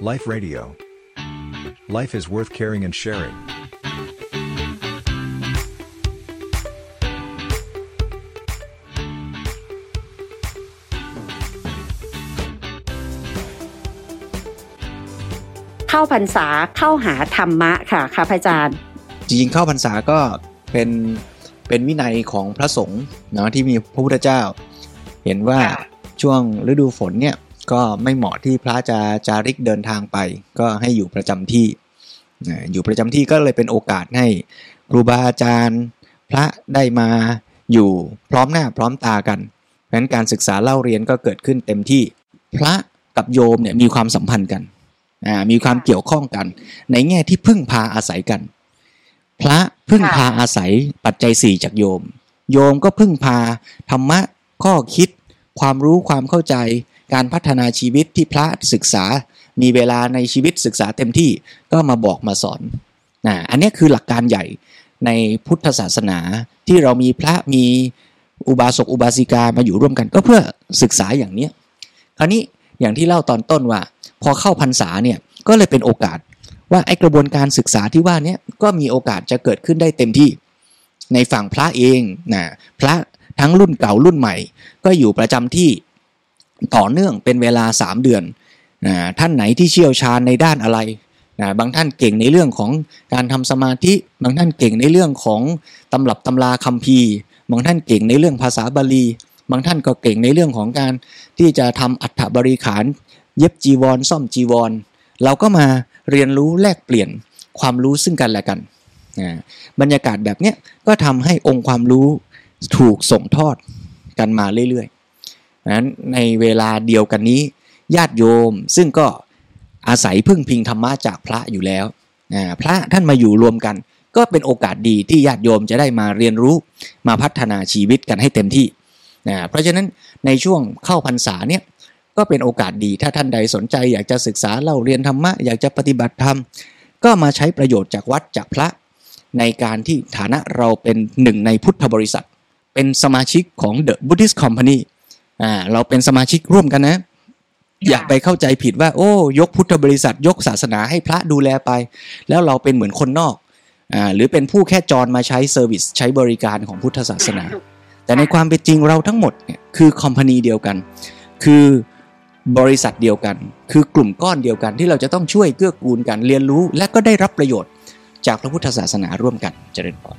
Life Radio. Life is worth caring and sharing. เข้าพรรษาเข้าหาธรรมะค่ะค่ะพระอาจารย์ จริงๆเข้าพรรษาก็เป็นเป็นวินัยของพระสงฆ์เนาะที่มีพระพุทธเจ้า เห็นว่าค่ะช่วงฤดูฝนเนี่ย ก็ไม่เหมาะที่พระจะจาริกเดินทางไป ก็ให้อยู่ประจำที่อยู่ประจำที่ก็เลยเป็นโอกาสให้ครูบาอาจารย์พระได้มาอยู่พร้อมหน้าพร้อมตากันเพราะฉะนั้นการศึกษาเล่าเรียนก็เกิดขึ้นเต็มที่พระกับโยมเนี่ยมีความสัมพันธ์กันมีความเกี่ยวข้องกัน ในแง่ที่พึ่งพาอาศัยกัน พระพึ่งพาอาศัยปัจจัยสี่จากโยม โยมก็พึ่งพาธรรมะข้อคิด ความรู้ความเข้าใจ การพัฒนาชีวิตที่พระศึกษา มีเวลาในชีวิตศึกษาเต็มที่ก็มาบอกมาสอนนะอันนี้คือหลักการใหญ่ในพุทธศาสนาที่เรามีพระมีอุบาสกอุบาสิกามาอยู่ร่วมกันก็เพื่อศึกษาอย่างเนี้ยคราวนี้อย่างที่เล่าตอนต้นว่า พอเข้าพรรษาเนี่ยก็เลยเป็นโอกาสว่าไอกระบวนการศึกษาที่ว่านี้ก็มีโอกาสจะเกิดขึ้นได้เต็มที่ ในฝั่งพระเองนะพระทั้งรุ่นเก่ารุ่นใหม่ ก็อยู่ประจำที่ ต่อเนื่องเป็นเวลา 3 เดือนนะท่านไหนที่เชี่ยวชาญในด้านอะไรนะบางท่านเก่งในเรื่องของการทำสมาธิ บางท่านเก่งในเรื่องของตำรับตำราคัมภีร์ บางท่านเก่งในเรื่องภาษาบาลี บางท่านก็เก่งในเรื่องของการที่จะทำอัฐบริขาร เย็บจีวร ซ่อมจีวร เราก็มาเรียนรู้แลกเปลี่ยนความรู้ซึ่งกันและกันนะบรรยากาศแบบเนี้ยก็ทำให้องค์ความรู้ถูกส่งทอดกันมาเรื่อยๆ นั้นในเวลาเดียวกันนี้ ญาติโยมซึ่งก็อาศัยพึ่งพิงธรรมะจากพระอยู่แล้วนะพระท่านมาอยู่รวมกัน ก็เป็นโอกาสดีที่ญาติโยมจะได้มาเรียนรู้มาพัฒนาชีวิตกันให้เต็มที่นะเพราะฉะนั้นในช่วงเข้าพรรษาเนี่ยก็เป็นโอกาสดีถ้าท่านใดสนใจ อยากจะศึกษาเล่าเรียนธรรมะอยากจะปฏิบัติธรรม ก็มาใช้ประโยชน์จากวัดจากพระ ในการที่ฐานะเราเป็นหนึ่งในพุทธบริษัท เป็นสมาชิกของ The Buddhist Company อ่าเราเป็นสมาชิกร่วมกันนะ อย่าไปเข้าใจผิดว่า โอ้ยกพุทธบริษัทยกศาสนาให้พระดูแลไป แล้วเราเป็นเหมือนคนนอกอ่าหรือเป็นผู้แค่จรมาใช้เซอร์วิสใช้บริการของพุทธศาสนา แต่ในความเป็นจริงเราทั้งหมดเนี่ยคือคอมพานีเดียวกัน คือบริษัทเดียวกัน คือกลุ่มก้อนเดียวกันที่เราจะต้องช่วยเกื้อกูลกันเรียนรู้ และก็ได้รับประโยชน์จากพระพุทธศาสนาร่วมกันเจริญพร